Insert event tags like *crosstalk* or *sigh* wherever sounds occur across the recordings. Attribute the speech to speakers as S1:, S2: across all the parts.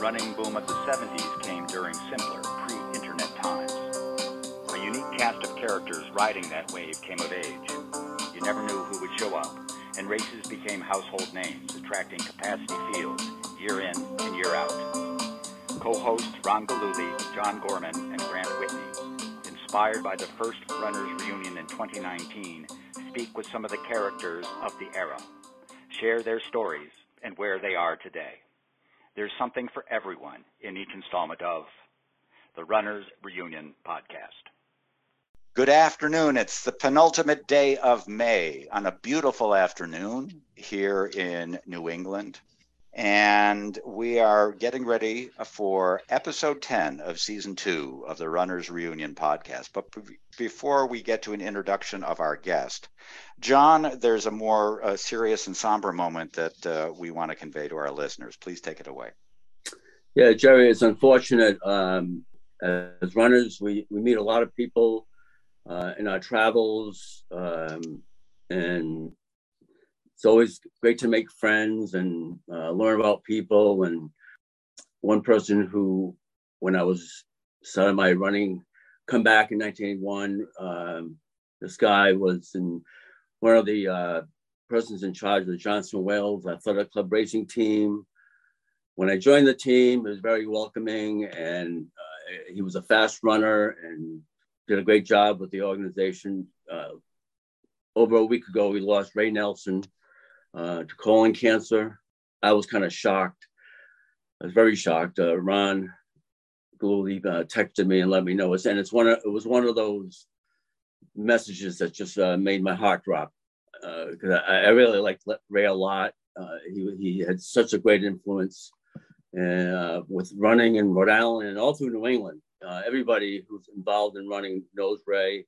S1: Running boom of the 70s came during simpler, pre-internet times. A unique cast of characters riding that wave came of age. You never knew who would show up, and races became household names, attracting capacity fields year in and year out. Co-hosts Ron Galuli, John Gorman, and Grant Whitney, inspired by the first Runners Reunion in 2019, speak with some of the characters of the era, share their stories, and where they are today. There's something for everyone in each installment of the Runners Reunion Podcast.
S2: Good afternoon. It's the penultimate day of May on a beautiful afternoon here in New England. And we are getting ready for episode 10 of season two of the Runners Reunion podcast. But before we get to an introduction of our guest, John, there's a more uh, serious and somber moment that uh, we want to convey to our listeners. Please take it away.
S3: Yeah, Gerry, it's unfortunate. Um, as runners, we, we meet a lot of people uh, in our travels, um, and it's always great to make friends and uh, learn about people. And one person who, when I was started my running comeback in 1981, um, this guy was in one of the uh, persons in charge of the Johnson Wales Athletic Club racing team. When I joined the team, it was very welcoming, and uh, he was a fast runner and did a great job with the organization. Uh, over a week ago, we lost Ray Nelson uh, to colon cancer. I was kind of shocked. I was very shocked. Uh, Ron Galuli uh, texted me and let me know. It's, and it's one of, it was one of those messages that just uh, made my heart drop because uh, I, I, really liked Ray a lot. Uh, he, he had such a great influence uh, with running in Rhode Island and all through New England. Uh everybody who's involved in running knows Ray.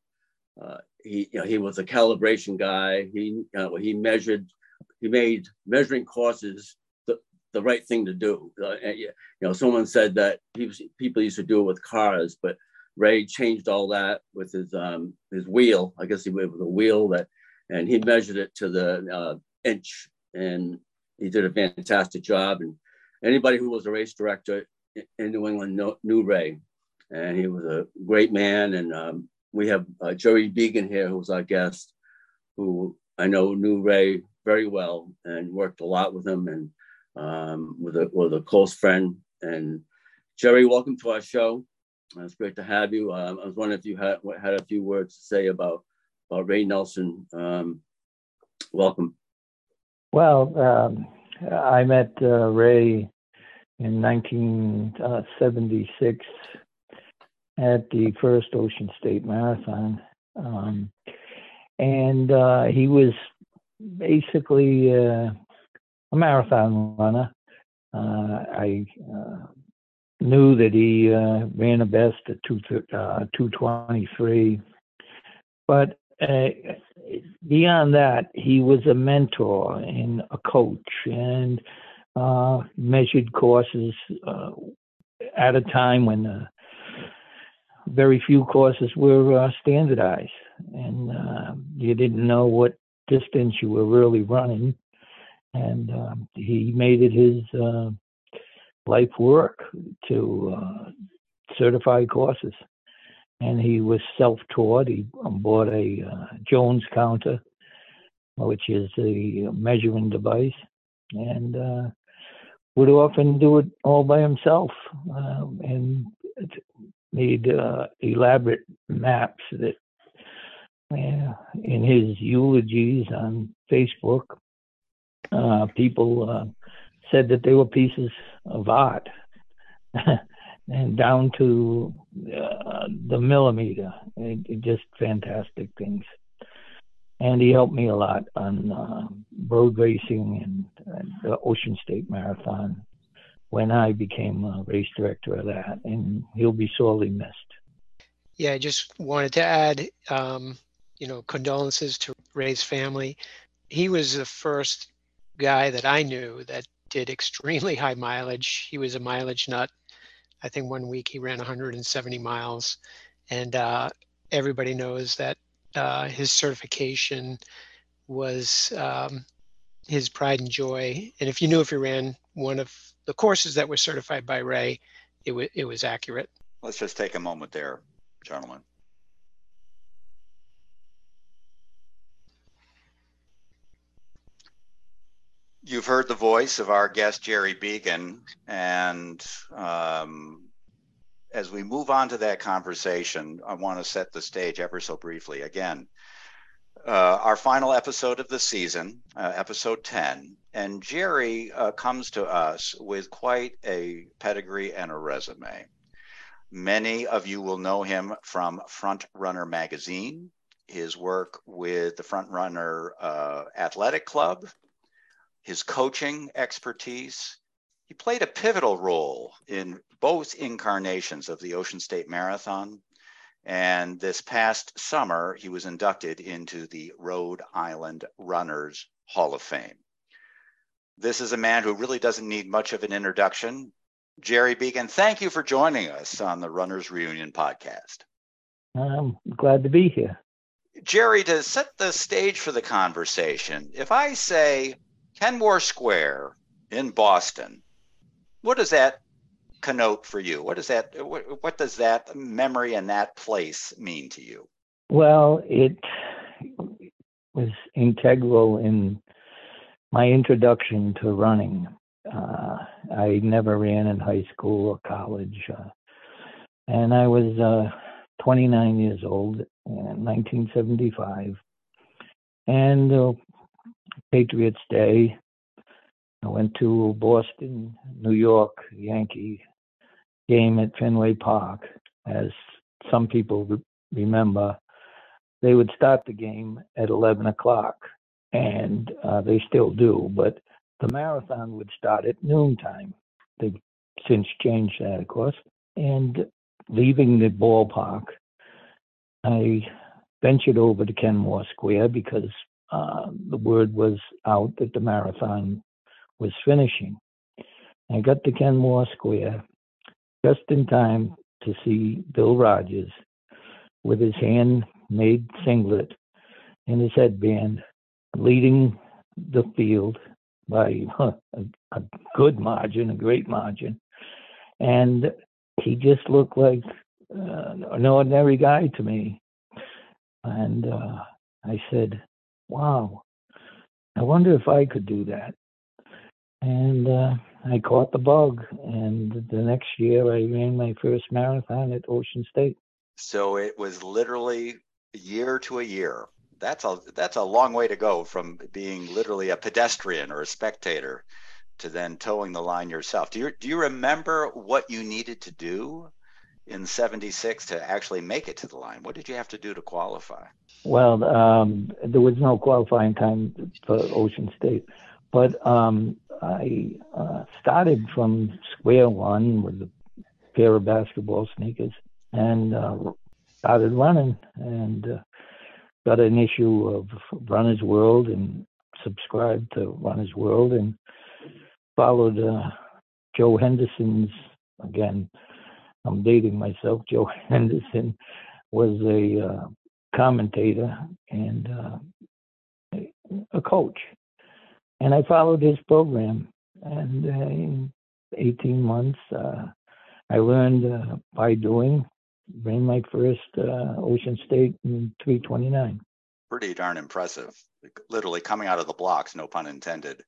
S3: Uh, he, you know, he was a calibration guy. He, he measured he made measuring courses the, the right thing to do. Uh, and, you know, someone said that people people used to do it with cars, but Ray changed all that with his um, his wheel. I guess he went with a wheel that, and he measured it to the uh, inch, and he did a fantastic job. And anybody who was a race director in New England knew Ray, and he was a great man. And um, we have uh, Joey Beagan here, who was our guest, who I know knew Ray very well and worked a lot with him and um, with a with a close friend. And Gerry, welcome to our show. It's great to have you. Um, I was wondering if you had had a few words to say about about Ray Nelson. Um, welcome.
S4: Well, um, I met uh, Ray in 1976 at the first Ocean State Marathon. Um, and uh, he was basically uh, a marathon runner. Uh, I uh, knew that he uh, ran the best at two, uh, 223. But uh, beyond that, he was a mentor and a coach and measured courses at a time when very few courses were standardized. And you didn't know what distance you were really running. And um, he made it his uh, life work to uh, certify courses. And he was self taught. He bought a uh, Jones counter, which is a measuring device, and uh, would often do it all by himself um, and made uh, elaborate maps that in his eulogies on Facebook, uh, people uh, said that they were pieces of art, *laughs* and down to uh, the millimeter, it, it just fantastic things. And he helped me a lot on uh, road racing and, the Ocean State Marathon when I became a race director of that, and he'll be sorely missed.
S5: Yeah, I just wanted to add um, you know, condolences to Ray's family. He was the first guy that I knew that did extremely *laughs* high mileage. He was a mileage nut. I think one week he ran 170 miles, and uh, everybody knows that uh, his certification was um, his pride and joy. And if you knew if he ran one of the courses that was certified by Ray, it, w- it was accurate.
S2: Let's just take a moment there, gentlemen. You've heard the voice of our guest, Gerry Beagan, and um, as we move on to that conversation, I want to set the stage ever so briefly. Again, uh, our final episode of the season, uh, episode 10, and Gerry uh, comes to us with quite a pedigree and a resume. Many of you will know him from Front Runner magazine, his work with the Front Runner uh, Athletic Club, his coaching expertise. He played a pivotal role in both incarnations of the Ocean State Marathon. And this past summer, he was inducted into the Rhode Island Runners Hall of Fame. This is a man who really doesn't need much of an introduction. Gerry Beagan, thank you for joining us on the Runners Reunion podcast.
S4: I'm glad to be here.
S2: Gerry, to set the stage for the conversation, if I say Kenmore Square in Boston, what does that connote for you? What does that what, what does that memory and that place mean to you?
S4: Well, it was integral in my introduction to running. Uh, I never ran in high school or college, uh, and I was uh, 29 years old in 1975, and uh, Patriots Day. I went to Boston, New York Yankee game at Fenway Park. As some people remember, they would start the game at 11 o'clock, and uh, they still do, but the marathon would start at noontime. They've since changed that, of course. And leaving the ballpark, I ventured over to Kenmore Square because uh, the word was out that the marathon was finishing. I got to Kenmore Square just in time to see Bill Rodgers with his handmade singlet and his headband leading the field by *laughs* a, a good margin, a great margin. And he just looked like uh, an ordinary guy to me. And uh, I said, wow, I wonder if I could do that. And uh, I caught the bug. And the next year, I ran my first marathon at Ocean State.
S2: So it was literally year to a year. That's a that's a long way to go from being literally a pedestrian or a spectator to then towing the line yourself. Do you do you remember what you needed to do in 76 to actually make it to the line? What did you have to do to qualify?
S4: Well, um, there was no qualifying time for Ocean State, but um, I uh, started from square one with a pair of basketball sneakers and uh, started running and uh, got an issue of Runner's World and subscribed to Runner's World and followed uh, Joe Henderson's again I'm dating myself. *laughs* Joe Henderson was a uh, commentator and uh, a coach, and I followed his program. And uh, in 18 months, uh, I learned uh, by doing. Ran my first uh, Ocean State in 329.
S2: Pretty darn impressive. Literally coming out of the blocks, no pun intended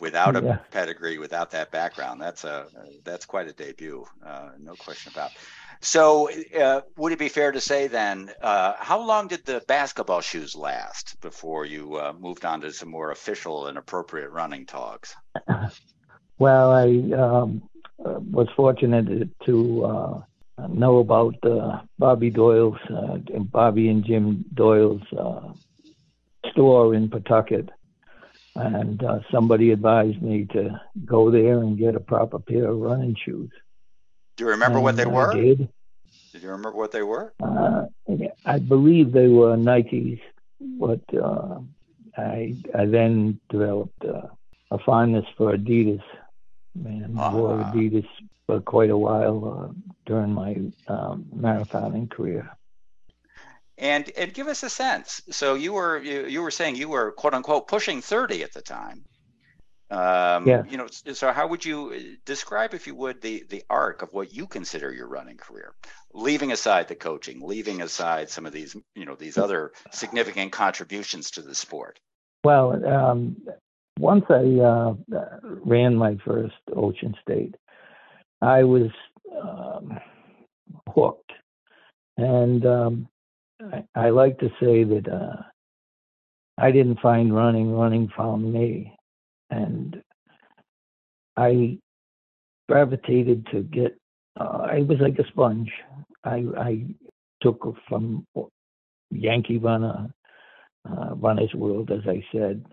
S2: without a yeah. pedigree, without that background. That's a that's quite a debut, uh, no question about. So, uh, would it be fair to say then, uh, how long did the basketball shoes last before you uh, moved on to some more official and appropriate running togs? *laughs*
S4: Well, I um, uh, was fortunate to uh, know about Bobby Doyle's, Bobby and Jim Doyle's store in Pawtucket and uh, somebody advised me to go there and get a proper pair of running shoes.
S2: Do you remember and what they were?
S4: I did.
S2: Did you remember what they were?
S4: Uh, I believe they were Nikes, but uh, I I then developed uh, a fondness for Adidas. Man, uh-huh. wore Adidas for quite a while uh, during my um, marathoning career
S2: and and give us a sense. So you were you, you were saying you were quote unquote pushing thirty at the time. Um,
S4: Yeah.
S2: You know, so how would you uh, describe, if you would, the the arc of what you consider your running career, leaving aside the coaching, leaving aside some of these, you know, these other significant contributions to the sport?
S4: Well, um, once I uh, ran my first Ocean State, I was um, hooked, and um, I, like to say that uh, I didn't find running; running found me, and I gravitated to get. Uh, I was like a sponge. I, I took from Yankee runner, uh, runner's world, as I said,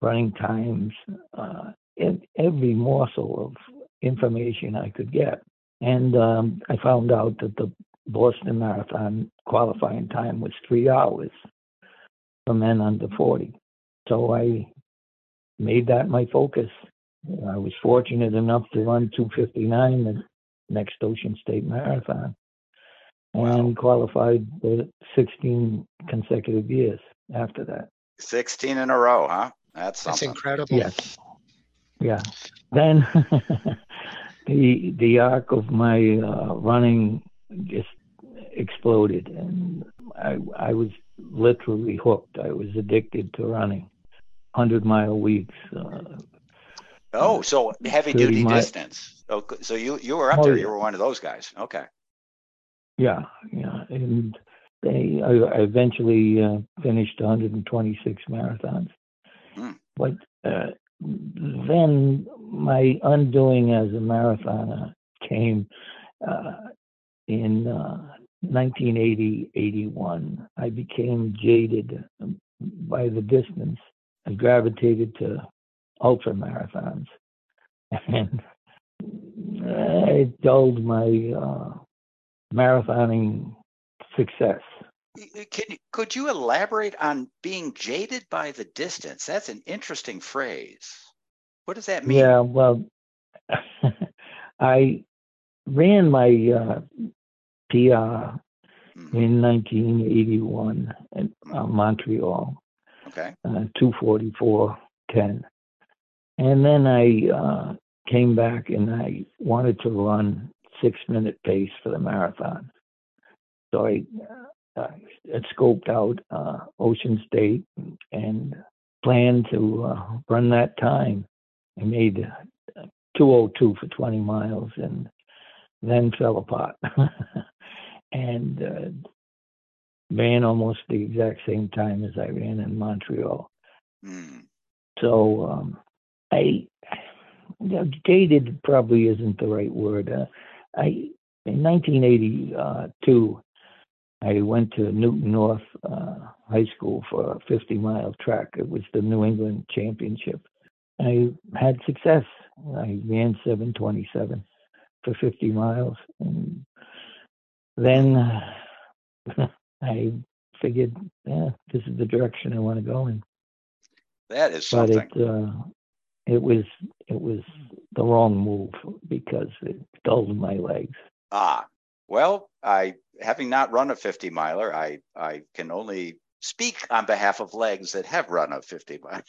S4: running times, uh, and every morsel of information I could get. And um, I found out that the Boston Marathon qualifying time was three hours for men under 40. So I made that my focus. I was fortunate enough to run 259 the next Ocean State Marathon and qualified for 16 consecutive years after that.
S2: 16 in a row, huh? That's
S5: That's incredible.
S4: Yes. Yeah. Then *laughs* the the arc of my uh, running just exploded, and I I was literally hooked. I was addicted to running, hundred mile weeks. Uh,
S2: Oh, so heavy duty
S4: mi-
S2: distance. Oh, so you you were up
S4: Oh,
S2: there. You were one of those guys. Okay.
S4: yeah, yeah, and they I, I eventually uh, finished 126 marathons.
S2: Hmm.
S4: But uh, then my undoing as a marathoner came uh, in uh, 1980 81. I became jaded by the distance. I gravitated to ultra marathons, and it dulled my uh, marathoning success.
S2: Can could you elaborate on being jaded by the distance? That's an interesting phrase. What does that mean?
S4: Yeah, well, *laughs* I ran my uh, PR
S2: Mhm.
S4: in 1981 in uh, Montreal,
S2: Okay.
S4: uh, 244.10. And then I uh, came back and I wanted to run six minute pace for the marathon. So I, uh, I scoped out uh, Ocean State and planned to uh, run that time. I made uh, 202 for 20 miles and then fell apart. *laughs* and uh, ran almost the exact same time as I ran in Montreal.
S2: Hmm.
S4: So um, I you know, dated probably isn't the right word. Uh, I in 1982 I went to Newton North uh, High School for a 50 mile track. It was the New England Championship. I had success. I ran 727 for 50 miles, and then uh, *laughs* I figured, yeah, this is the direction I want to go in
S2: That is
S4: but
S2: something.
S4: it uh, it was it was the wrong move because it dulled my legs.
S2: Ah, well, I having not run a 50 miler, I I can only speak on behalf of legs that have run a 50 mile.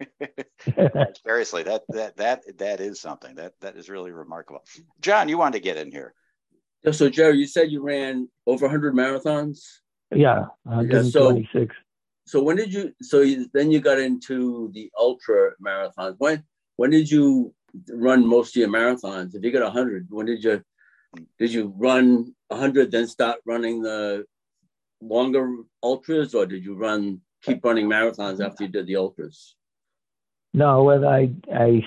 S2: *laughs* Seriously, that that that that is something. That that is really remarkable. John, you wanted to get in here.
S3: So, Gerry, you said you ran over 100 marathons.
S4: yeah,
S3: Yeah, so- So when did you? So you, then you got into the ultra marathons. When when did you run most of your marathons? If you got 100, when did you? Did you run 100 then start running the longer ultras, or did you run keep running marathons after you did the ultras?
S4: No, what I I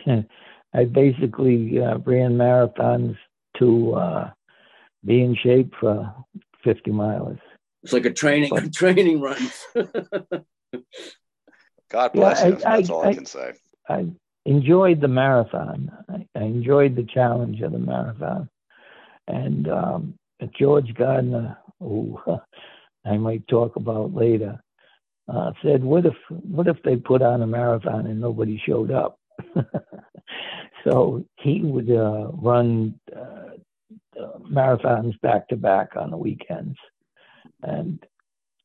S4: I basically uh, ran marathons to uh, be in shape for 50 miles.
S3: It's like a training *laughs* training run.
S2: God
S4: Yeah,
S2: bless
S4: I-
S2: you. That's
S4: I-
S2: all I,
S4: I-
S2: can say.
S4: I enjoyed the marathon. I, I enjoyed the challenge of the marathon. And um, George Gardner, who *laughs* I might talk about later, uh, said, "What if what if they put on a marathon and nobody showed up?" *laughs* so he would uh, run uh, marathons back to back on the weekends, and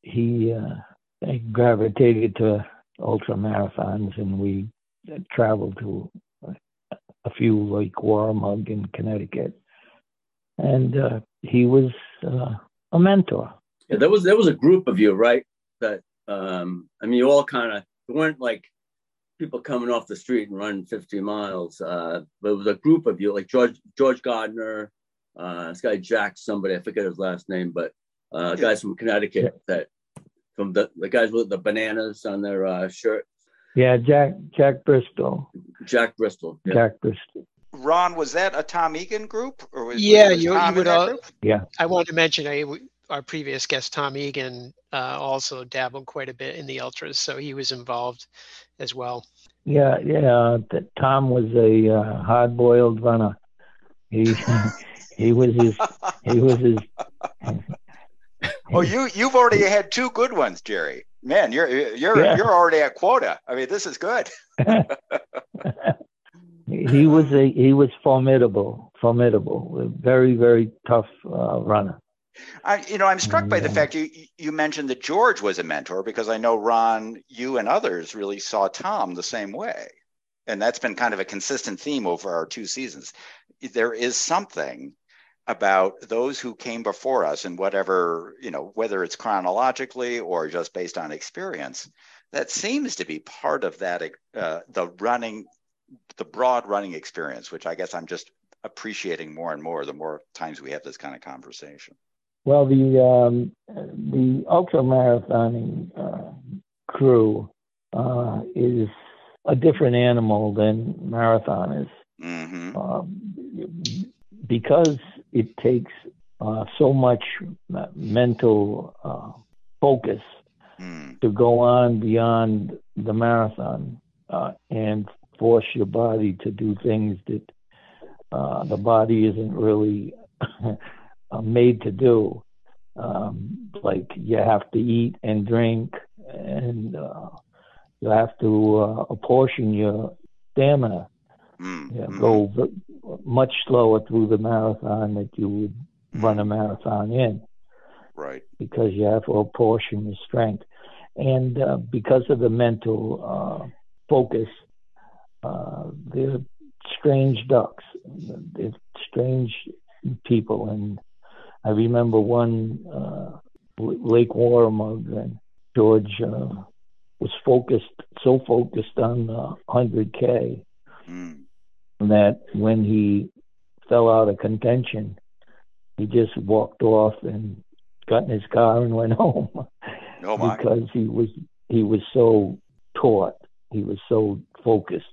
S4: he uh, gravitated to ultra marathons, and we traveled to a few Lake Waramaug in Connecticut, and uh, he was uh, a mentor.
S3: Yeah, there was there was a group of you, right? That um, I mean, you all kind of weren't like people coming off the street and running 50 miles, uh, but it was a group of you, like George George Gardner, uh, this guy Jack, somebody I forget his last name, but uh, guys from Connecticut that from the the guys with the bananas on their uh, shirt.
S4: Yeah, Jack Jack Bristol.
S3: Jack Bristol. Yeah.
S4: Jack Bristol.
S2: Ron, was that a Tom Egan group, or was
S5: Yeah,
S2: was
S5: you-
S2: Tom
S5: you
S2: in
S5: would
S2: that
S5: all-
S2: group?
S4: Yeah.
S5: I wanted to mention I, our previous guest, Tom Egan, uh, also dabbled quite a bit in the ultras, so he was involved as well.
S4: Yeah, yeah. That Tom was a uh, hard-boiled runner. He *laughs* he was his he was his.
S2: Oh, you you've already had two good ones, Gerry. Man, you're you're
S4: Yeah.
S2: you're already at quota. I mean, this is good. *laughs*
S4: he was a he was formidable, formidable, a very very tough uh, runner.
S2: I, you know, I'm struck by the fact you you mentioned that George was a mentor because I know Ron, you and others really saw Tom the same way, and that's been kind of a consistent theme over our two seasons. There is something about those who came before us, and whatever you know, whether it's chronologically or just based on experience, that seems to be part of that uh, the running, the broad running experience, which I guess I'm just appreciating more and more the more times we have this kind of conversation.
S4: Well, the um, the ultra marathoning uh, crew uh, is a different animal than marathoners
S2: hmm
S4: um, because it takes uh, so much mental uh, focus
S2: Mm.
S4: to go on beyond the marathon uh, and force your body to do things that uh, the body isn't really *laughs* uh, made to do. Um, like you have to eat and drink, and uh, you have to uh, apportion your stamina.
S2: Mm.
S4: Yeah,
S2: mhm.
S4: go v- much slower through the marathon that you would run a marathon in
S2: Right.
S4: because you have to apportion your strength. And uh, because of the mental uh, focus, uh, they're strange ducks. They're strange people. And I remember one uh, Lake Waramaug, and George uh, was focused, so focused on uh, 100K
S2: Mm.
S4: that when he fell out of contention, he just walked off and got in his car and went *laughs* home
S2: Oh my.
S4: because he was he was so taught, he was so focused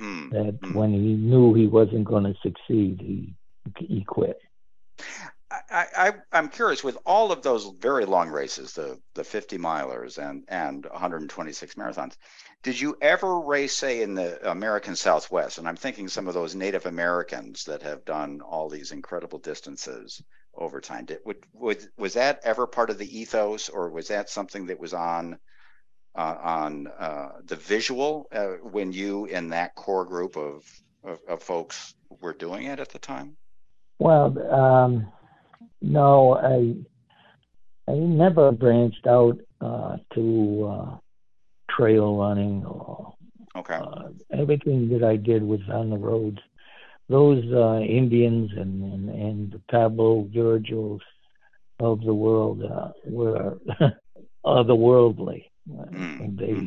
S2: Mm.
S4: that
S2: Mm.
S4: when he knew he wasn't going to succeed, he he quit.
S2: I, I, I'm curious with all of those very long races, the the 50 milers and and 126 marathons. Did you ever race, say, in the American Southwest? And I'm thinking some of those Native Americans that have done all these incredible distances over time. Did, would, would, was that ever part of the ethos, or was that something that was on uh, on uh, the visual uh, when you in that core group of, of of folks were doing it at the time?
S4: Well, um, no, I I never branched out uh, to uh, trail running or
S2: Okay.
S4: uh, everything that I did was on the roads. Those uh, Indians and, and, and the Pablo Vigils of the world uh, were *laughs* otherworldly. Uh,
S2: Mm,
S4: and they,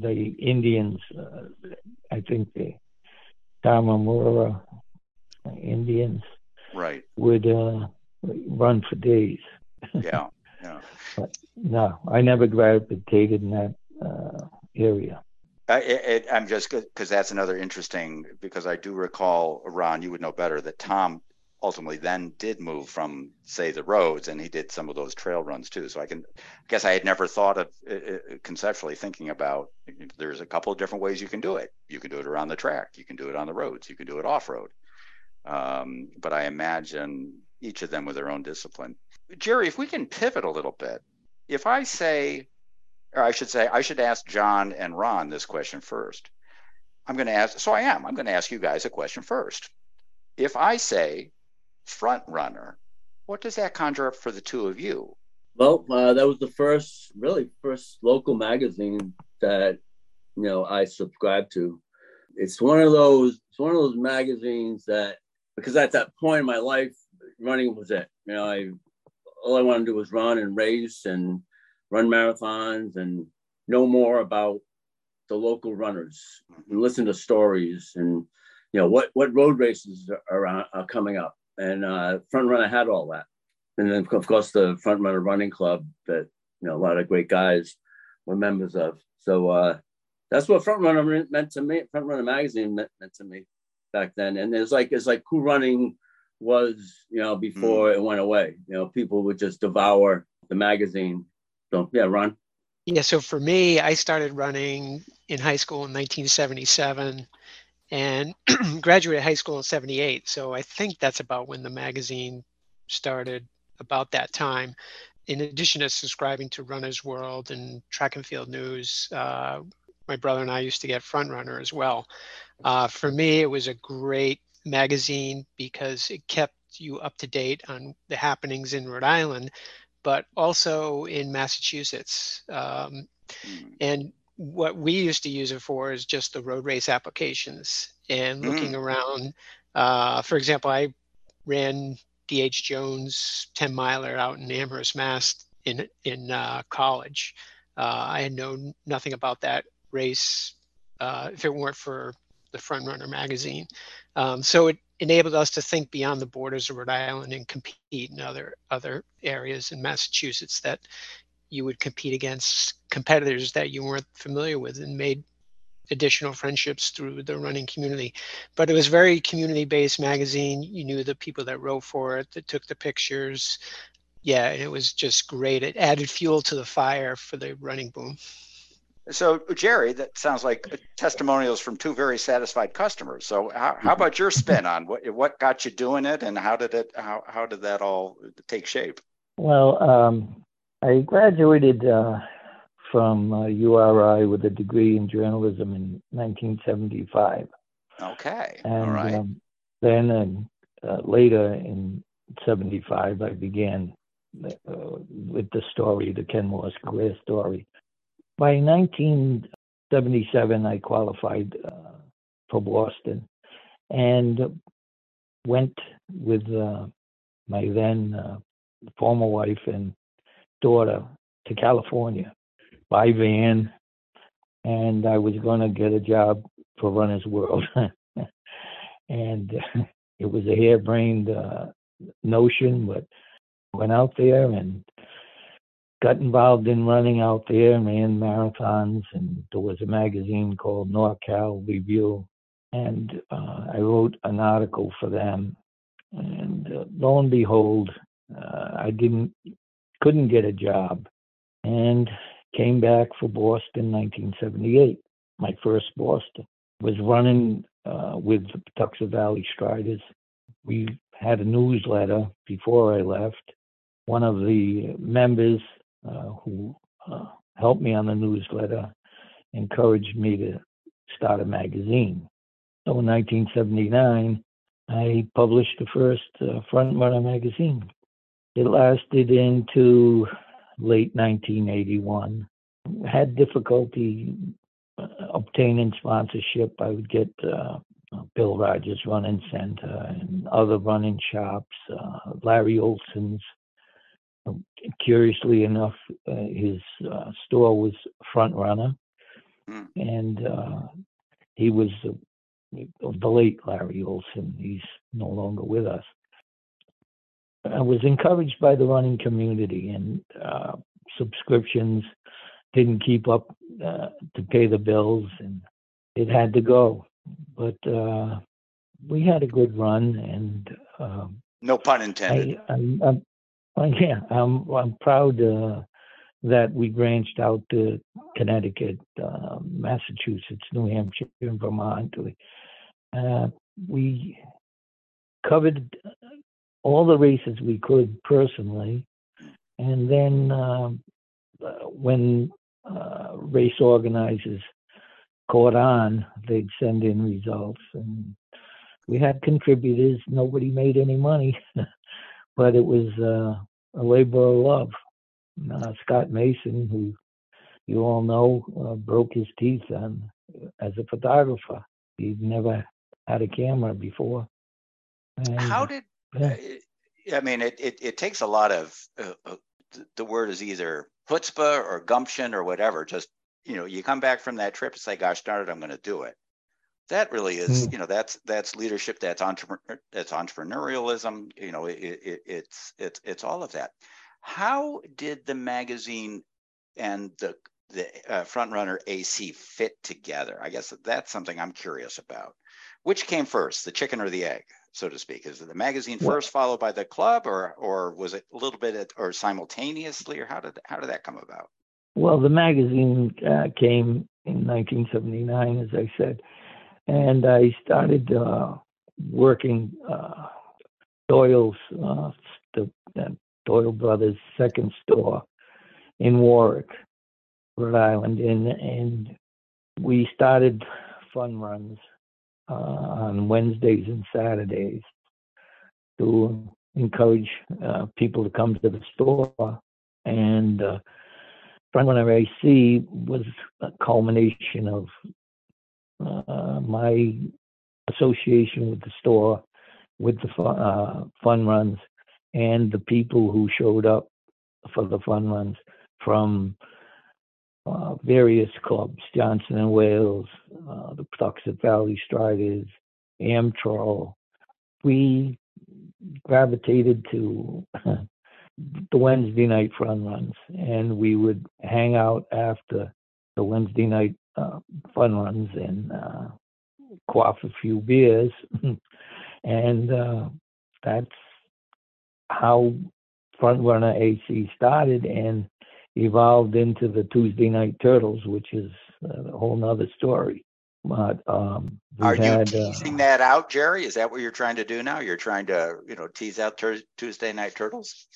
S4: the Indians, uh, I think the Tarahumara Indians
S2: Right.
S4: would uh, run for days.
S2: Yeah. *laughs* Yeah.
S4: No, I never gravitated in that uh, area.
S2: I, it, I'm just because that's another interesting because I do recall Ron, you would know better that Tom ultimately then did move from say the roads and he did some of those trail runs too. So I can I guess I had never thought of uh, uh, conceptually thinking about there's a couple of different ways you can do it. You can do it around the track, you can do it on the roads, you can do it off road. Um, but I imagine each of them with their own discipline. Gerry, if we can pivot a little bit, if I say or I should say, I should ask John and Ron this question first. I'm going to ask, so I am, I'm going to ask you guys a question first. If I say front runner, what does that conjure up for the two of you?
S3: Well, uh, that was the first, really first local magazine that you know I subscribed to. it's one of those it's one of those magazines that because at that point in my life running was it? You know i all i wanted to do was run and race and run marathons and know more about the local runners and listen to stories and you know what what road races are, are coming up. And uh, front runner had all that. And then of course the front runner running club that you know a lot of great guys were members of. So uh, that's what front runner meant to me front runner magazine meant, meant to me back then. And it's like it's like cool running was you know before mm. it went away. You know people would just devour the magazine. So yeah run
S5: yeah so for me i started running in high school in 1977 and *clears throat* graduated high school in 78 so i think that's about when the magazine started about that time. In addition to subscribing to runner's world and track and field news uh, my brother and i used to get front runner as well. Uh, for me it was a great magazine because it kept you up to date on the happenings in rhode island but also in massachusetts um, mm. and what we used to use it for is just the road race applications and looking mm. around. Uh, for example, I ran DH Jones 10 miler out in Amherst, Mass in, in uh, college. Uh, I had known nothing about that race uh, if it weren't for the Front Runner magazine. Um, so it enabled us to think beyond the borders of Rhode Island and compete in other other areas in Massachusetts that you would compete against competitors that you weren't familiar with and made additional friendships through the running community. But it was very community based magazine. You knew the people that wrote for it, that took the pictures. Yeah, it was just great. It added fuel to the fire for the running boom.
S2: So, Gerry, that sounds like testimonials from two very satisfied customers. So, how, how about your spin on what what got you doing it, and how did it how how did that all take shape?
S4: Well, um, I graduated uh, from uh, URI with a degree in journalism in 1975.
S2: Okay.
S4: And,
S2: All right.
S4: Um, then and uh, later in 75, I began uh, with the story, the Ken Morse career story. By 1977, I qualified uh, for Boston and went with uh, my then former wife and daughter to California by van, and I was going to get a job for Runner's World. *laughs* and *laughs* it was a harebrained uh, notion, but went out there and got involved in running out there, and ran marathons, and there was a magazine called NorCal Review, and uh, I wrote an article for them. And uh, lo and behold, uh, I didn't couldn't get a job and came back for Boston 1978. My first Boston was running uh, with the Pawtuxet Valley Striders. We had a newsletter before I left. One of the members who uh, helped me on the newsletter encouraged me to start a magazine. So in 1979, I published the first uh, Front Runner magazine. It lasted into late 1981. Had difficulty uh, obtaining sponsorship. I would get uh, Bill Rodgers Running Center and other running shops, uh, Larry Olson's. Curiously enough, uh, his uh, store was Front Runner, mm. and uh, he was the late Larry Olson. He's no longer with us. I was encouraged by the running community, and uh, subscriptions didn't keep up uh, to pay the bills, and it had to go. But uh, we had a good run, and um,
S2: no pun intended.
S4: I, I'm, I'm, *laughs* yeah, I'm I'm proud uh, that we branched out to Connecticut, uh, Massachusetts, New Hampshire, and Vermont. Uh, we covered all the races we could personally. And then uh, when uh, race organizers caught on, they'd send in results. And we had contributors. Nobody made any money, *laughs* but it was uh, a labor of love. Uh, Scott Mason, who you all know, uh, broke his teeth on as a photographer. He'd never had a camera before. And,
S2: How did
S4: yeah.
S2: I mean, it, it, it takes a lot of, uh, uh, the word is either chutzpah or gumption or whatever. Just, you know, you come back from that trip and say, gosh darn it, I'm going to do it. That really is,
S4: Mm.
S2: you know, that's, that's leadership. That's entrepreneur, that's entrepreneurialism. You know, it, it, it's, it's, it's all of that. How did the magazine and the, the uh, front runner AC fit together? I guess that's something I'm curious about. Which came first, the chicken or the egg? so to speak? Is it the magazine first, followed by the club, or or was it a little bit at, or simultaneously, or how did how did that come about?
S4: Well, the magazine uh, came in 1979, as I said, and I started uh, working uh, Doyle's, uh, the Doyle Brothers' second store in Warwick, Rhode Island, and and we started fun runs uh, on Wednesdays and Saturdays to encourage uh, people to come to the store and. Uh, Frontrunner AC was a culmination of uh, my association with the store, with the fun, uh, fun runs, and the people who showed up for the fun runs from uh, various clubs, Johnson and Wales, uh, the Pawtuxet Valley Striders, Amtrol. We gravitated to *laughs* the Wednesday night fun runs, and we would hang out after the Wednesday night uh, fun runs and uh, quaff a few beers, *laughs* and uh, that's how Front Runner AC started and evolved into the Tuesday Night Turtles, which is a whole nother story. But um,
S2: Are you
S4: had,
S2: teasing
S4: uh,
S2: that out, Gerry? Is that what you're trying to do now? You're trying to you know tease out tur- Tuesday Night Turtles?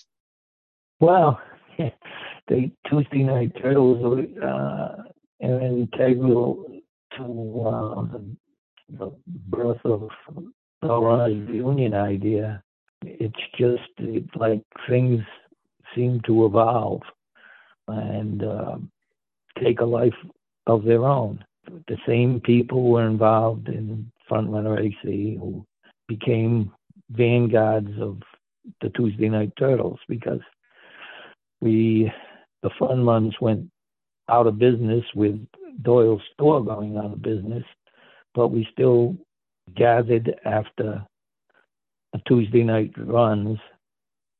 S4: Well, *laughs* the Tuesday Night Turtles uh, are integral to uh, the, birth of the Runners Union idea. It's just it's like things seem to evolve and uh, take a life of their own. The same people were involved in Frontrunner AC who became vanguards of the Tuesday Night Turtles because we the fun runs went out of business with Doyle's store going out of business, but we still gathered after the Tuesday night runs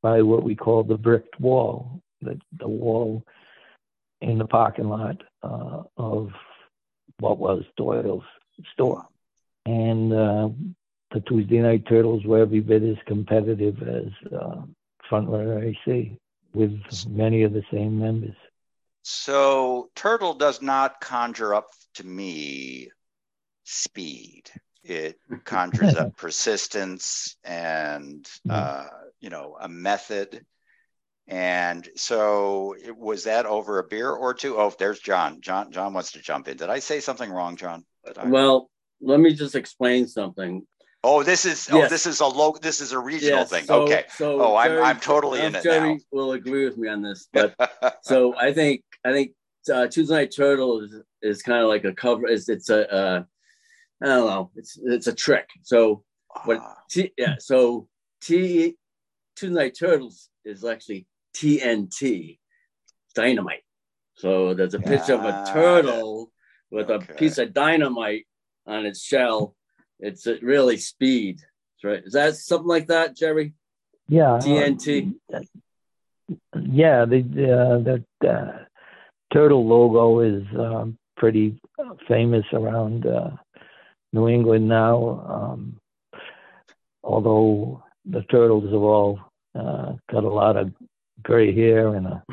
S4: by what we call the bricked wall, the, the wall in the parking lot uh, of what was Doyle's store. And uh, the Tuesday night turtles were every bit as competitive as uh, Frontrunner AC with many of the same members.
S2: So turtle does not conjure up to me speed. It conjures up *laughs* persistence and uh, you know a method. And so it, was that over a beer or two? Oh, there's John. John John wants to jump in. Did I say something wrong, John? Did I-
S3: Well, let me just explain something.
S2: Oh, this is oh this is a low this is a regional
S3: Yes,
S2: thing.
S3: so-
S2: okay.
S3: So
S2: Oh, I'm-
S3: Gerry-
S2: I'm totally in it
S3: Gerry
S2: now.
S3: will agree with me on this, *laughs* but so I think I think uh, Tuesday Night Turtle is is kind of like a cover. It's it's a uh, I don't know. It's it's a trick. So what?
S2: Ah,
S3: T, yeah. So T Tuesday Night Turtles is actually TNT dynamite. So there's a picture of a turtle with
S2: Okay.
S3: a piece of dynamite on its shell. It's really speed. Right. Is that something like that, Gerry?
S4: Yeah. uh,
S3: TNT.
S4: yeah, the uh, that uh, turtle logo is um, pretty famous around uh, New England now. Um, although the turtles have all uh, got a lot of gray hair and a,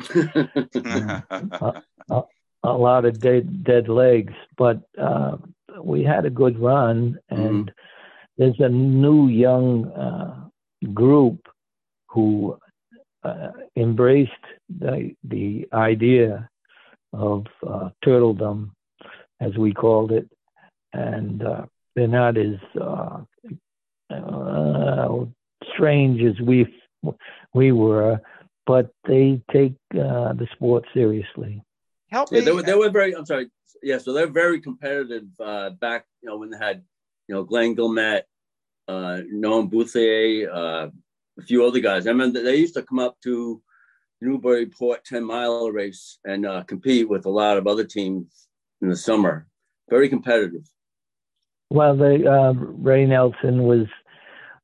S4: *laughs* a lot of dead dead legs, but uh, we had a good run, and there's a new young uh, group who uh, embraced the the idea of uh, turtledom, as we called it, and uh, they're not as uh, uh, strange as we we were, but they take uh, the sport seriously.
S2: Help
S3: Yeah,
S2: me.
S3: they were, they were very. I'm sorry. Yeah, so they're very competitive uh, back. You know, when they had you know, Glenn Guillemette, uh, Noam Bouthier, uh, a few other guys. I remember they used to come up to Newburyport 10 mile race and uh, compete with a lot of other teams in the summer. Very competitive.
S4: Well, the uh, Ray Nelson was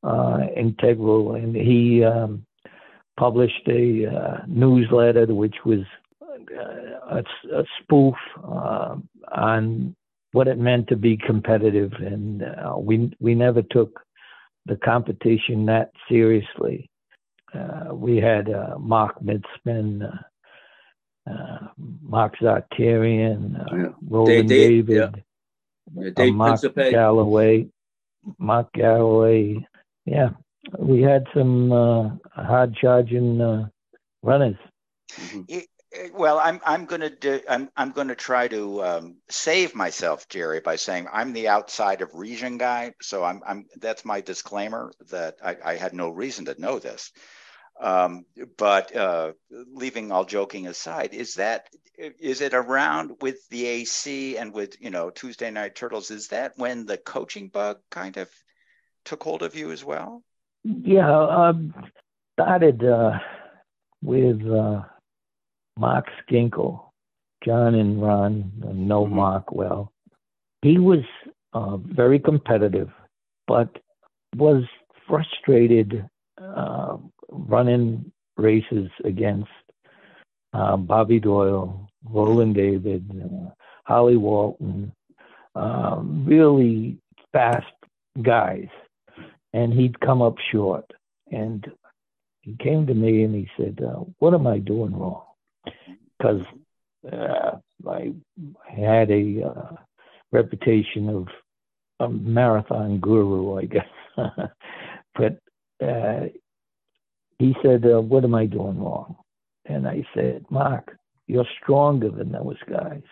S4: uh, integral, and he um, published a uh, newsletter which was uh, a, a, spoof uh, on what it meant to be competitive, and uh, we we never took the competition that seriously. Uh, we had uh, Mark Mitzman, uh, uh Mark Zartarian, uh, yeah. Roland Dave, David,
S3: yeah. Yeah, Dave
S4: Mark
S3: Principe.
S4: Galloway, Mark Galloway. Yeah, we had some hard charging runners.
S2: Mm-hmm. Well, I'm I'm gonna do I'm I'm gonna try to um, save myself, Gerry, by saying I'm the outside of region guy. So I'm I'm that's my disclaimer that I, I had no reason to know this. Um, but uh, leaving all joking aside, is that is it around with the AC and with you know Tuesday Night Turtles? Is that when the coaching bug kind of took hold of you as well?
S4: Yeah, um, started uh, with. Uh Mark Skinkle, John and Ron know mm-hmm. Mark well. He was uh, very competitive, but was frustrated uh, running races against uh, Bobby Doyle, Roland David, uh, Holly Walton, um, really fast guys. And he'd come up short. And he came to me and he said, uh, What am I doing wrong? Because uh, I had a uh, reputation of a marathon guru, I guess. *laughs* but uh, he said, uh, What am I doing wrong? And I said, Mark, you're stronger than those guys.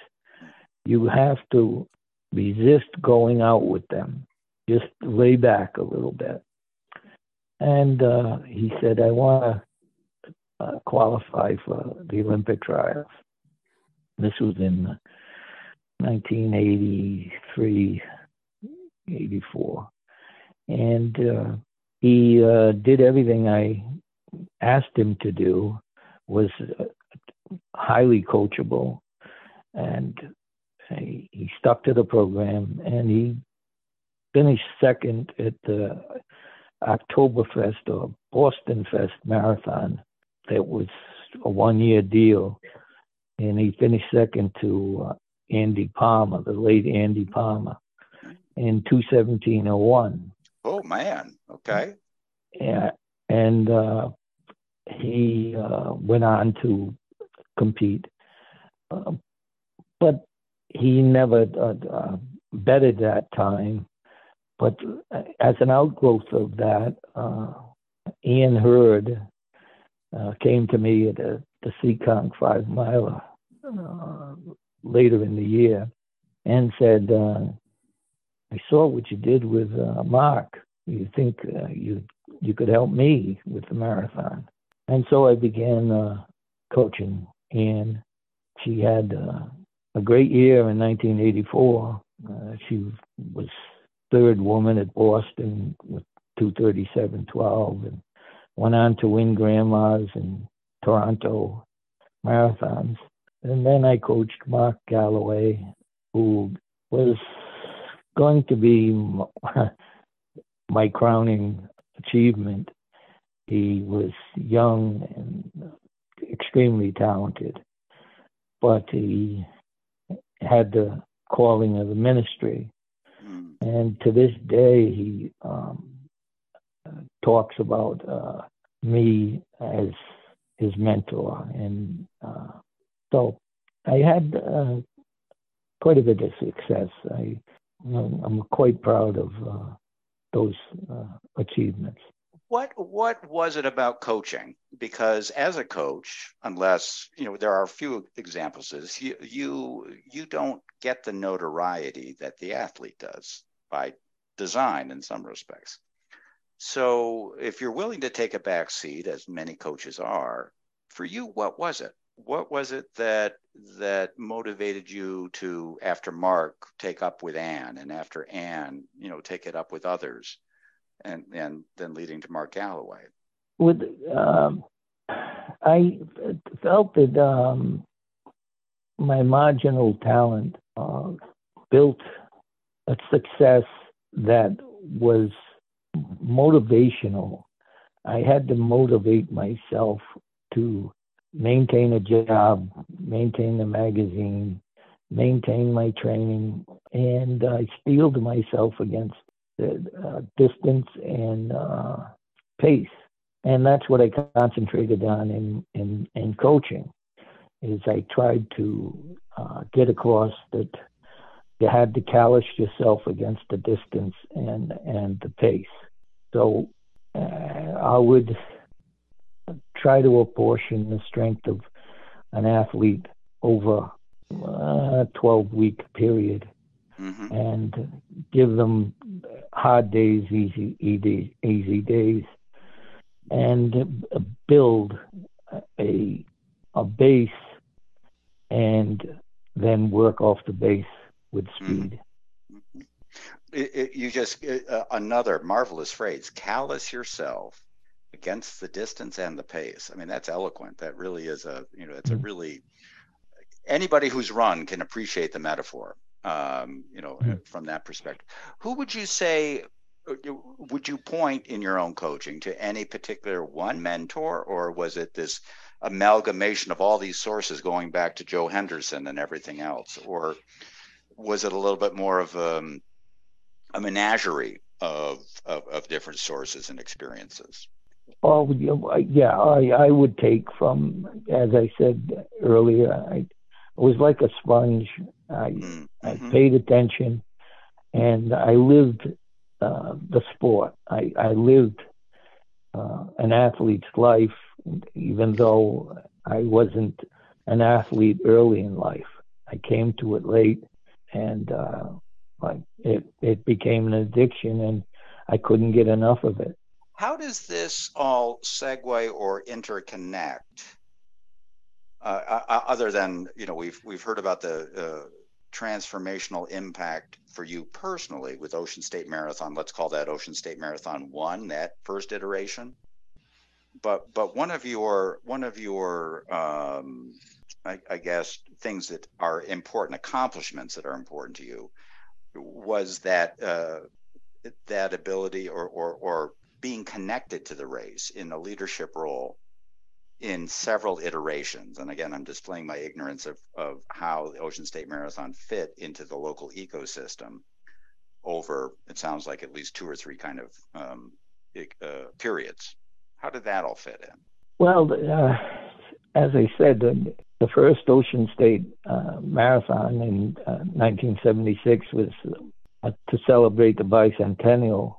S4: You have to resist going out with them. Just lay back a little bit. And uh, he said, I want to uh, qualify for the Olympic trials. This was in 1983, 84. And uh, he uh, did everything I asked him to do, was uh, highly coachable, and he, he stuck to the program, and he finished second at the Oktoberfest or Boston Fest Marathon it was a one year deal. And he finished second to uh, Andy Palmer, the late Andy Palmer, in 217.01.
S2: Oh, man. Okay.
S4: Yeah. And uh, he uh, went on to compete. Uh, but he never uh, uh, betted that time. But as an outgrowth of that, Ann Hurd, uh, came to me at the Seekonk five miler uh, later in the year and said, uh, I saw what you did with uh, Mark. You think uh, you you could help me with the marathon? And so I began uh, coaching, and she had a great year in 1984. she was third woman at Boston with 237.12 and went on to win Grandma's and Toronto marathons. And then I coached Mark Galloway, who was going to be *laughs* my crowning achievement. He was young and extremely talented, but he had the calling of the ministry. Hmm. And to this day, he um, talks about uh, me as his mentor. And uh, so I had uh, quite a bit of success. I, I'm quite proud of uh, those uh, achievements.
S2: What what was it about coaching? Because as a coach, unless you know, there are a few examples. You you you don't get the notoriety that the athlete does by design in some respects. So if you're willing to take a back seat, as many coaches are, for you, what was it? what was it that that motivated you to after mark take up with anne and after anne you know take it up with others and and then leading to mark galloway
S4: with um, i felt that um, my marginal talent uh, built a success that was motivational i had to motivate myself to maintain a job, maintain the magazine, maintain my training, and I steeled myself against the uh, distance and uh, pace. And that's what I concentrated on in, in, in coaching. Is I tried to uh, get across that you had to callous yourself against the distance and and the pace. So uh, I would try to apportion the strength of an athlete over a 12 week period mm-hmm. and give them hard days, easy, easy, easy days, and build a, a base and then work off the base with mm-hmm. speed.
S2: Mm-hmm. It, it, you just uh, another marvelous phrase callous yourself against the distance and the pace. I mean, that's eloquent. That really is a, you know, it's a mm-hmm. really, anybody who's run can appreciate the metaphor, um, you know, mm-hmm. from that perspective. Who would you say, uh, would you point in your own coaching to any particular one mentor, or was it this amalgamation of all these sources going back to Joe Henderson and everything else? Or was it a little bit more of um, a menagerie of, of, of different sources and experiences?
S4: Oh, yeah, I, I would take from, as I said earlier, I, it was like a sponge. I, mm-hmm. I paid attention and I lived uh, the sport. I, I lived uh, an athlete's life, even though I wasn't an athlete early in life. I came to it late and uh, like it, it became an addiction and I couldn't get enough of it.
S2: How does this all segue or interconnect? Uh, uh, uh, other than you know, we've we've heard about the uh, transformational impact for you personally with Ocean State Marathon. Let's call that Ocean State Marathon one, that first iteration. But but one of your one of your um, I, I guess things that are important accomplishments that are important to you was that uh, that ability or or or being connected to the race in a leadership role in several iterations. And again, I'm displaying my ignorance of, of how the Ocean State Marathon fit into the local ecosystem over, it sounds like at least two or three kind of um, uh, periods. How did that all fit in?
S4: Well, uh, as I said, the, first Ocean State uh, Marathon in 1976 uh, was uh, to celebrate the bicentennial.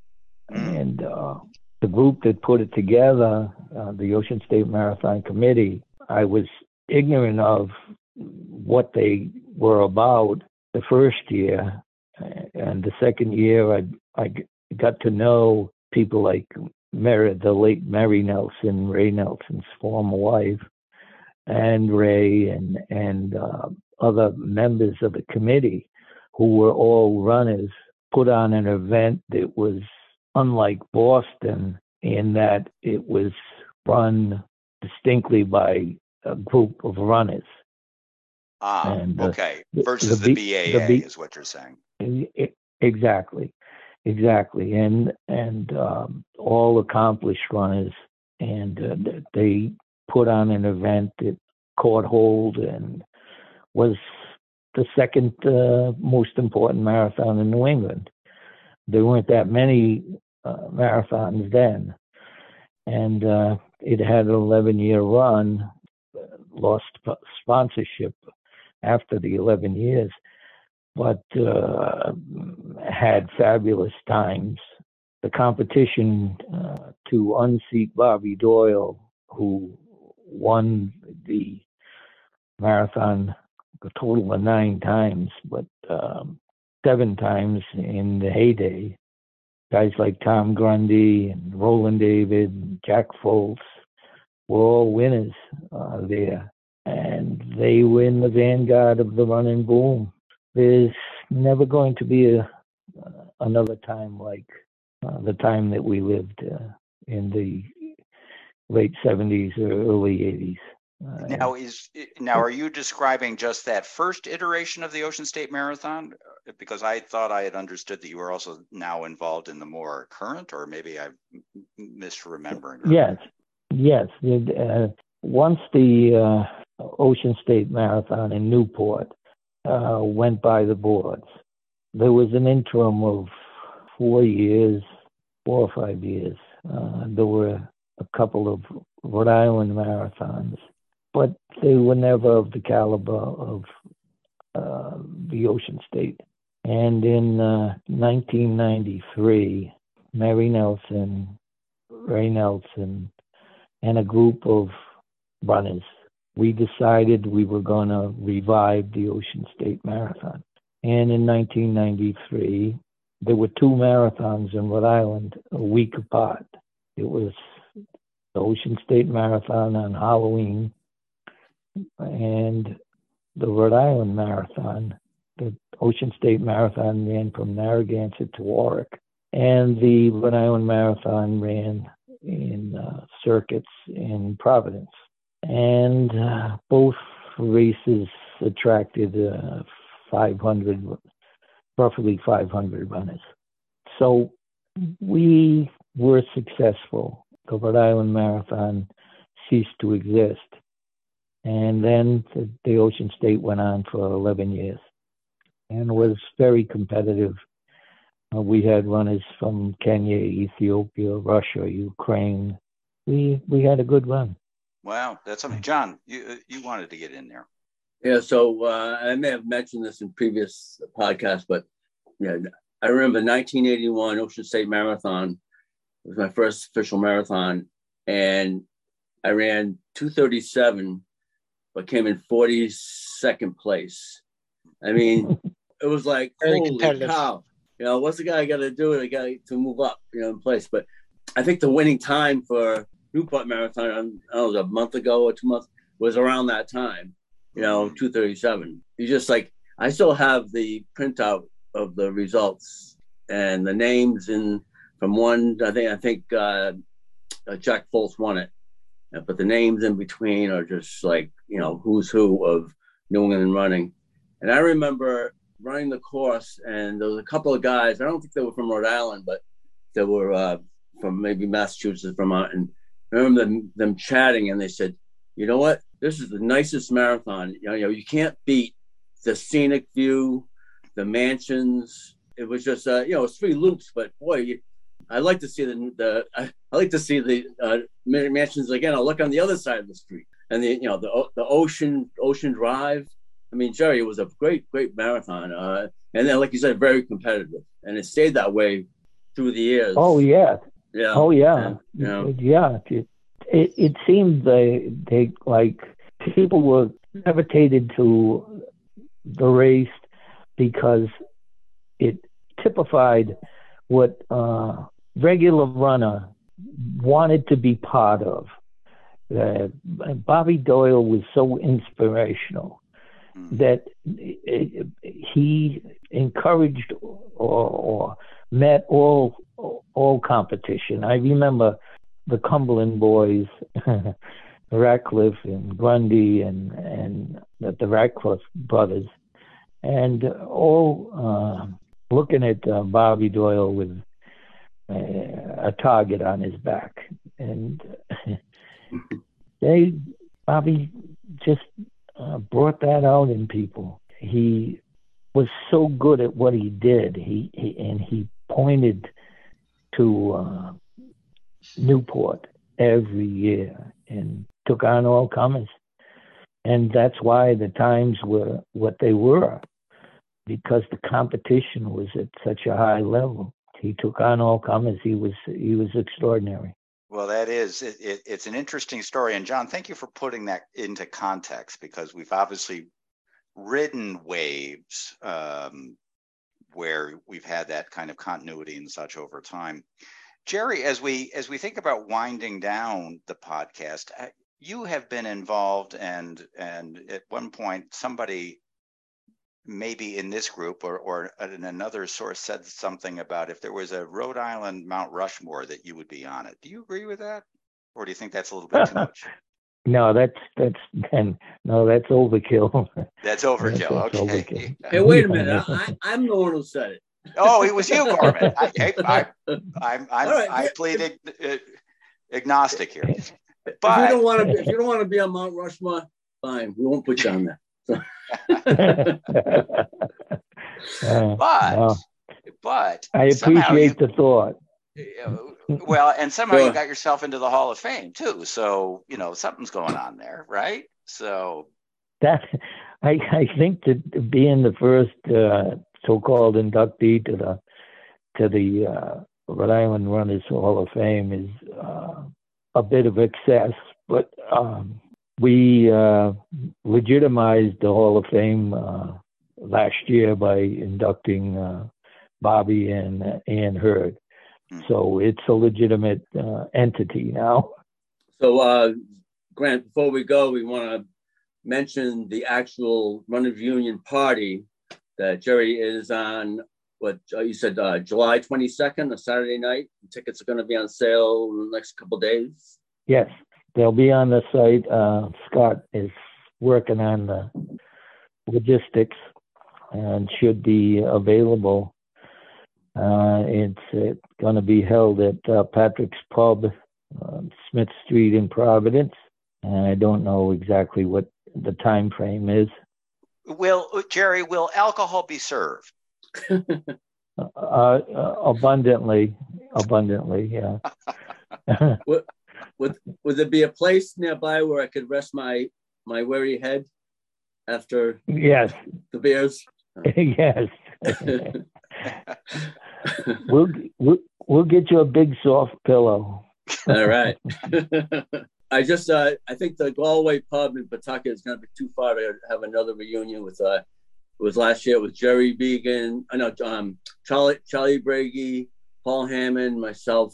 S4: And uh, the group that put it together, uh, the Ocean State Marathon Committee, I was ignorant of what they were about the first year. And the second year, I, I got to know people like Mary, the late Mary Nelson, Ray Nelson's former wife, and Ray and, and uh, other members of the committee who were all runners put on an event that was unlike Boston in that it was run distinctly by a group of runners.
S2: Ah, and, uh, okay. Versus the, the, the BAA the B, is what you're saying.
S4: Exactly, exactly, and and um, all accomplished runners, and uh, they put on an event that caught hold and was the second uh, most important marathon in New England there weren't that many uh, marathons then, and uh, it had an 11 year run, lost sponsorship after the 11 years, but uh, had fabulous times. The competition uh, to unseat Bobby Doyle, who won the marathon a total of nine times, but um, seven times in the heyday. Guys like Tom Grundy and Roland David, and Jack Fultz were all winners uh, there. and they were in the vanguard of the running boom. There's never going to be a uh, another time like uh, the time that we lived uh, in the late 70s or early 80s.
S2: Uh, now is now are you describing just that first iteration of the Ocean State Marathon? Because I thought I had understood that you were also now involved in the more current, or maybe I'm misremembering.
S4: Yes, yes. Uh, once the uh, Ocean State Marathon in Newport uh, went by the boards, there was an interim of four years, four or five years. Uh, there were a couple of Rhode Island marathons, but they were never of the caliber of uh, the Ocean State. And in uh, 1993, Mary Nelson, Ray Nelson, and a group of runners, we decided we were going to revive the Ocean State Marathon. And in 1993, there were two marathons in Rhode Island a week apart. It was the Ocean State Marathon on Halloween and the Rhode Island Marathon. The Ocean State Marathon ran from Narragansett to Warwick, and the Rhode Island Marathon ran in uh, circuits in Providence. And uh, both races attracted uh, 500, roughly 500 runners. So we were successful. The Rhode Island Marathon ceased to exist. And then the, the Ocean State went on for 11 years and was very competitive. Uh, we had runners from Kenya, Ethiopia, Russia, Ukraine. We we had a good run.
S2: Wow, that's something. John, you you wanted to get in there.
S3: Yeah, so uh, I may have mentioned this in previous podcasts, but yeah, I remember 1981 Ocean State Marathon it was my first official marathon, and I ran 237, but came in 42nd place. I mean, *laughs* it was like Very holy cow! You know, what's the guy got to do? The guy to move up, you know, in place. But I think the winning time for Newport Marathon, I don't know, a month ago or two months, was around that time you know, 237. You just like, I still have the printout of the results and the names in from one, I think, I think uh, Jack Fultz won it. But the names in between are just like, you know, who's who of New England running. And I remember running the course, and there was a couple of guys, I don't think they were from Rhode Island, but they were uh, from maybe Massachusetts, Vermont. And I remember them, them chatting, and they said, you know what? This is the nicest marathon. You know, you, know, you can't beat the scenic view, the mansions. It was just, uh, you know, it's three loops, but boy, you, I like to see the, the I, I like to see the uh, mansions again. I'll look on the other side of the street and the, you know, the, the ocean, ocean drive. I mean, Gerry, it was a great, great marathon. Uh, and then, like you said, very competitive. And it stayed that way through the years.
S4: Oh, yeah. Yeah. Oh, yeah. Know, yeah it, it seemed they they like people were gravitated to the race because it typified what uh, regular runner wanted to be part of. Uh, Bobby Doyle was so inspirational hmm. that he encouraged or, or met all all competition. I remember the Cumberland boys, *laughs* Ratcliffe and Grundy and and the, Ratcliffe brothers, and all uh, looking at uh, Bobby Doyle with a target on his back, and they Bobby just uh, brought that out in people. He was so good at what he did. He, he and he pointed to uh, Newport every year and took on all comers. And that's why the times were what they were, because the competition was at such a high level. He took on all comers. He was he was extraordinary.
S2: Well, that is it, it, it's an interesting story, and John, thank you for putting that into context because we've obviously ridden waves um, where we've had that kind of continuity and such over time. Gerry, as we as we think about winding down the podcast, uh, you have been involved and and at one point somebody maybe in this group or or in another source said something about if there was a Rhode Island Mount Rushmore that you would be on it. Do you agree with that? Or do you think that's a little bit too much? *laughs*
S4: No, that's that's then no, that's overkill. *laughs*
S2: That's overkill.
S4: That's
S2: okay.
S4: overkill.
S3: Hey, wait a minute. *laughs* I, I'm the one who said it.
S2: Oh, it was you, Gorman. I, hey, I, I'm, I'm,
S3: All right,
S2: I
S3: yeah.
S2: plead uh, agnostic here.
S3: if you
S2: But
S3: don't want to, if you don't want to be on Mount Rushmore, fine. We won't put you on there. *laughs*
S2: But
S4: no,
S2: but
S4: I
S2: somehow you-
S4: appreciate the thought. *laughs*
S2: Well, and somehow you got yourself into the Hall of Fame too. So you know something's going on there, right? So
S4: That I I think that being the first uh, so-called inductee to the to the uh, Rhode Island Runners Hall of Fame is uh, a bit of excess, but um, we uh, legitimized the Hall of Fame uh, last year by inducting uh, Bobby and uh, Ann Hurd.
S2: Hmm.
S4: So it's a legitimate uh, entity now.
S3: So, uh, Grant, before we go, we want to mention the actual Runners Reunion party that Gerry is on. What uh, you said, uh, July 22nd, a Saturday night. Tickets are going to be on sale in the next couple days.
S4: Yes, they'll be on the site. Uh, Scott is working on the logistics and should be available. Uh, it's uh, going to be held at uh, Patrick's Pub, um, Smith Street in Providence. And I don't know exactly what the time frame is.
S2: will Gerry? Will alcohol be served? *laughs*
S4: Uh, uh, abundantly, abundantly, yeah. *laughs* *laughs*
S3: Would would there be a place nearby where I could rest my my weary head after
S4: yes,
S3: the beers? *laughs*
S4: yes. *laughs* we'll, we'll we'll get you a big soft pillow.
S3: All right. *laughs* I just, uh, I think the Galway pub in Pawtucket is going to be too far to have another reunion with, uh, it was last year with Gerry Beagan, I know, um, Charlie, Charlie Brady, Paul Hammond, myself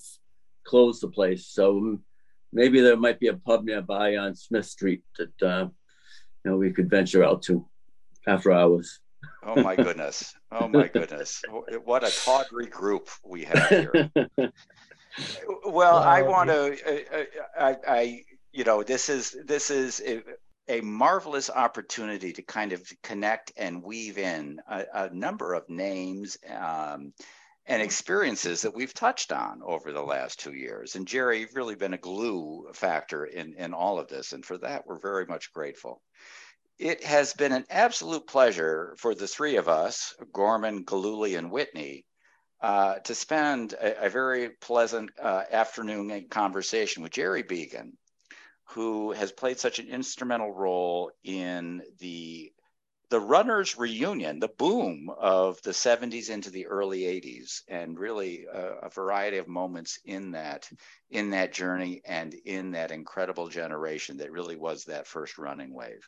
S3: closed the place. So mm, maybe there might be a pub nearby on Smith Street that, uh, you know, we could venture out to after hours.
S2: Oh my goodness! Oh my goodness! What a tawdry group we have here. *laughs* Well, I want to. I, I, you know, this is this is a, a marvelous opportunity to kind of connect and weave in a, a number of names um, and experiences that we've touched on over the last two years. And Gerry, you've really been a glue factor in in all of this, and for that, we're very much grateful. It has been an absolute pleasure for the three of us, Gorman, Galooly, and Whitney, uh, to spend a, a very pleasant uh, afternoon conversation with Gerry Beagan, who has played such an instrumental role in the the runners reunion, the boom of the 70s into the early 80s, and really a, a variety of moments in that in that journey and in that incredible generation that really was that first running wave.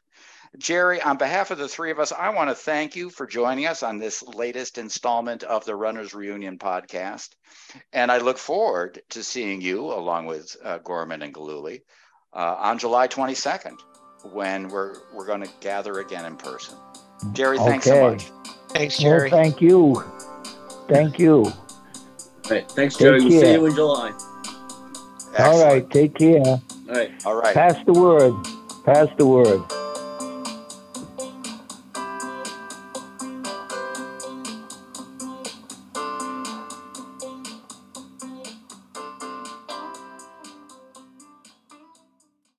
S2: Gerry, on behalf of the three of us, I want to thank you for joining us on this latest installment of the Runners Reunion podcast. And I look forward to seeing you along with uh, Gorman and Galooly uh, on July 22nd when we're, we're going to gather again in person. Gerry, thanks so much.
S5: Thanks,
S4: Well,
S5: Gerry.
S4: thank you. Thank you.
S3: All right. Thanks, Gerry. We'll see you in July.
S4: All right. Take care.
S3: All right.
S2: All right.
S4: Pass the word. Pass the word.